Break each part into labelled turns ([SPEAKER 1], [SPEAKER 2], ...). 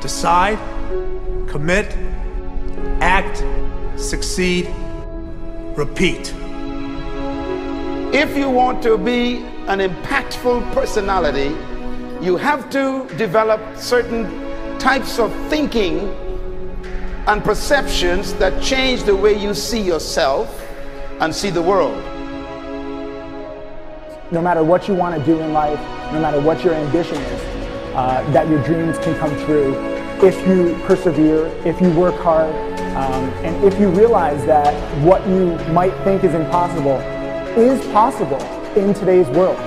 [SPEAKER 1] decide, commit, act, succeed, repeat.
[SPEAKER 2] If you want to be an impactful personality, you have to develop certain types of thinking and perceptions that change the way you see yourself and see the world.
[SPEAKER 3] No matter what you want to do in life, no matter what your ambition is, uh, that your dreams can come true if you persevere, if you work hard, um, and if you realize that what you might think is impossible is possible in today's world.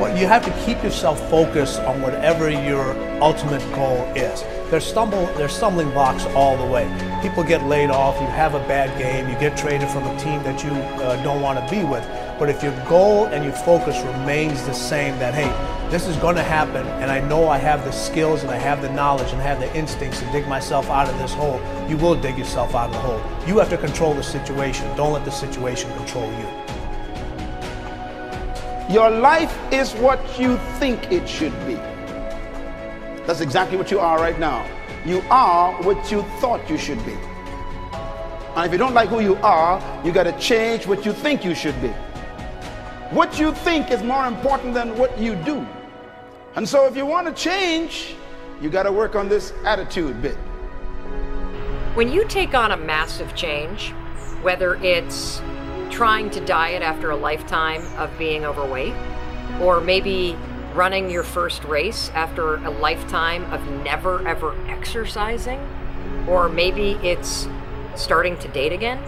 [SPEAKER 1] Well, you have to keep yourself focused on whatever your ultimate goal is. There's stumble, there's stumbling blocks all the way. People get laid off. You have a bad game. You get traded from a team that you uh, don't want to be with. But if your goal and your focus remains the same, that hey, this is going to happen, and I know I have the skills and I have the knowledge and I have the instincts to dig myself out of this hole, you will dig yourself out of the hole. You have to control the situation. Don't let the situation control you.
[SPEAKER 2] Your life is what you think it should be. That's exactly what you are right now. You are what you thought you should be. And if you don't like who you are, you got to change what you think you should be. What you think is more important than what you do. And so if you want to change, you got to work on this attitude bit.
[SPEAKER 4] When you take on a massive change, whether it's trying to diet after a lifetime of being overweight, or maybe running your first race after a lifetime of never ever exercising, or maybe it's starting to date again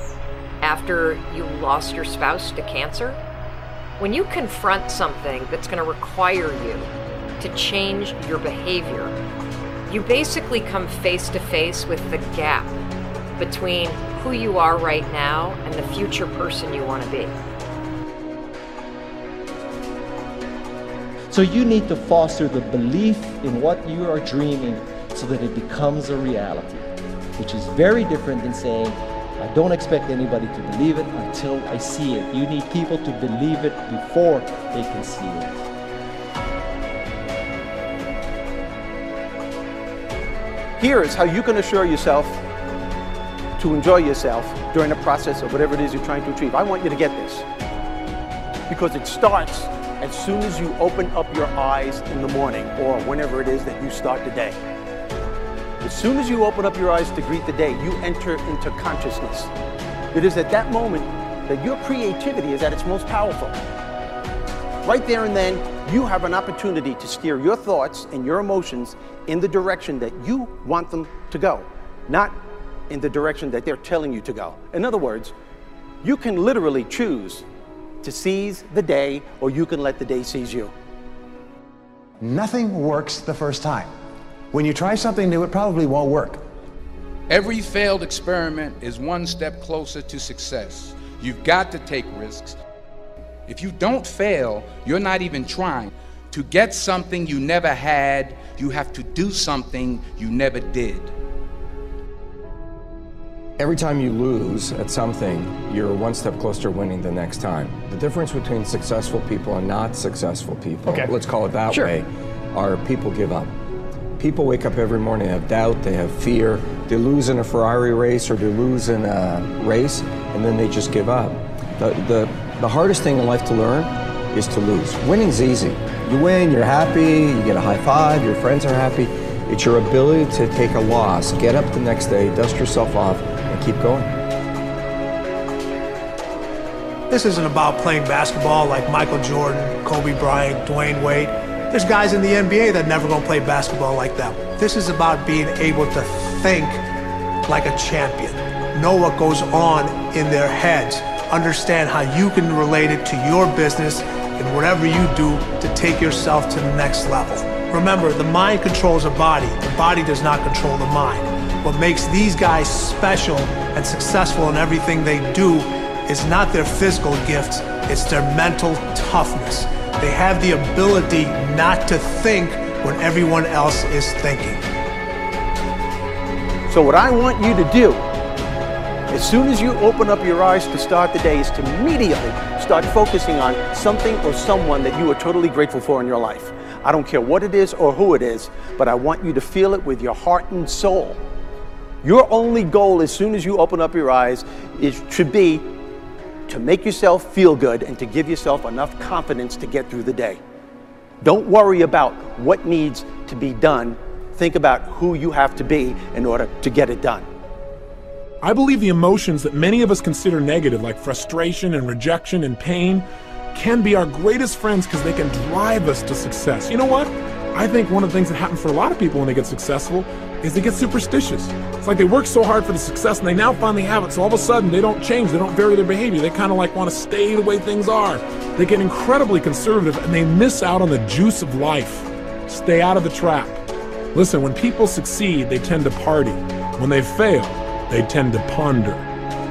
[SPEAKER 4] after you lost your spouse to cancer. When you confront something that's going to require you to change your behavior, you basically come face to face with the gap between who you are right now and the future person you want to be.
[SPEAKER 5] So you need to foster the belief in what you are dreaming so that it becomes a reality, which is very different than saying, I don't expect anybody to believe it until I see it. You need people to believe it before they can see it.
[SPEAKER 6] Here is how you can assure yourself to enjoy yourself during the process of whatever it is you're trying to achieve. I want you to get this because it starts as soon as you open up your eyes in the morning or whenever it is that you start the day. As soon as you open up your eyes to greet the day, you enter into consciousness. It is at that moment that your creativity is at its most powerful. Right there and then, you have an opportunity to steer your thoughts and your emotions in the direction that you want them to go, not in the direction that they're telling you to go. In other words, you can literally choose to seize the day or you can let the day seize you.
[SPEAKER 7] Nothing works the first time. When you try something new, it probably won't work.
[SPEAKER 8] Every failed experiment is one step closer to success. You've got to take risks. If you don't fail, you're not even trying. To get something you never had, you have to do something you never did.
[SPEAKER 9] Every time you lose at something, you're one step closer to winning the next time. The difference between successful people and not successful people,
[SPEAKER 3] Okay.
[SPEAKER 9] let's call it that
[SPEAKER 3] Sure.
[SPEAKER 9] way, are people give up. People wake up every morning, they have doubt, they have fear, they lose in a Ferrari race or they lose in a race, and then they just give up. The, the, the hardest thing in life to learn is to lose. Winning's easy. You win, you're happy, you get a high five, your friends are happy. It's your ability to take a loss, get up the next day, dust yourself off, and keep going.
[SPEAKER 1] This isn't about playing basketball like Michael Jordan, Kobe Bryant, Dwyane Wade. There's guys in the NBA that never gonna play basketball like them. This is about being able to think like a champion, know what goes on in their heads, understand how you can relate it to your business and whatever you do to take yourself to the next level. Remember, the mind controls the body, the body does not control the mind. What makes these guys special and successful in everything they do is not their physical gifts, it's their mental toughness. They have the ability not to think when everyone else is thinking.
[SPEAKER 6] So, what I want you to do, as soon as you open up your eyes to start the day, is to immediately start focusing on something or someone that you are totally grateful for in your life. I don't care what it is or who it is, but I want you to feel it with your heart and soul. Your only goal as soon as you open up your eyes is to be to make yourself feel good and to give yourself enough confidence to get through the day. Don't worry about what needs to be done. Think about who you have to be in order to get it done.
[SPEAKER 10] I believe the emotions that many of us consider negative, like frustration and rejection and pain, can be our greatest friends because they can drive us to success. You know what? I think one of the things that happens for a lot of people when they get successful is they get superstitious. It's like they work so hard for the success and they now finally have it, so all of a sudden they don't change, they don't vary their behavior. They kind of like want to stay the way things are. They get incredibly conservative and they miss out on the juice of life. Stay out of the trap. Listen, when people succeed, they tend to party. When they fail, they tend to ponder.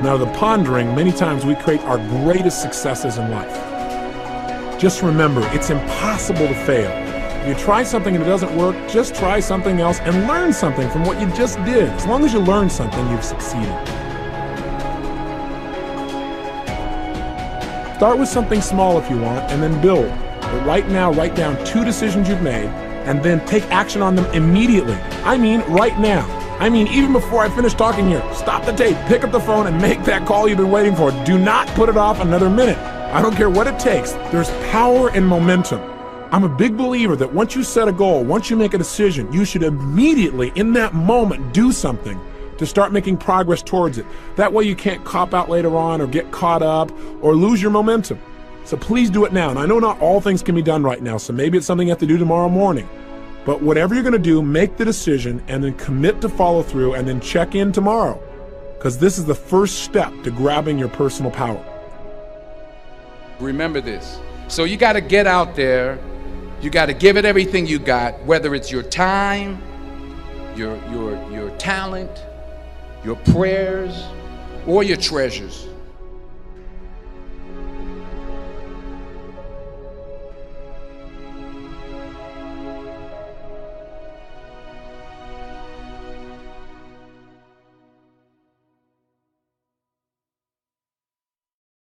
[SPEAKER 10] Now, the pondering, many times we create our greatest successes in life. Just remember, it's impossible to fail. If you try something and it doesn't work, just try something else and learn something from what you just did. As long as you learn something, you've succeeded. Start with something small if you want, and then build. But right now, write down two decisions you've made, and then take action on them immediately. I mean, right now. I mean, even before I finish talking here, stop the tape, pick up the phone, and make that call you've been waiting for. Do not put it off another minute. I don't care what it takes, there's power in momentum. I'm a big believer that once you set a goal, once you make a decision, you should immediately, in that moment, do something to start making progress towards it. That way you can't cop out later on or get caught up or lose your momentum. So please do it now. And I know not all things can be done right now, so maybe it's something you have to do tomorrow morning. But whatever you're going to do, make the decision and then commit to follow through and then check in tomorrow. Because this is the first step to grabbing your personal power.
[SPEAKER 8] Remember this. So you got to get out there. You got to give it everything you got, whether it's your time, your, your, your talent, your prayers, or your treasures.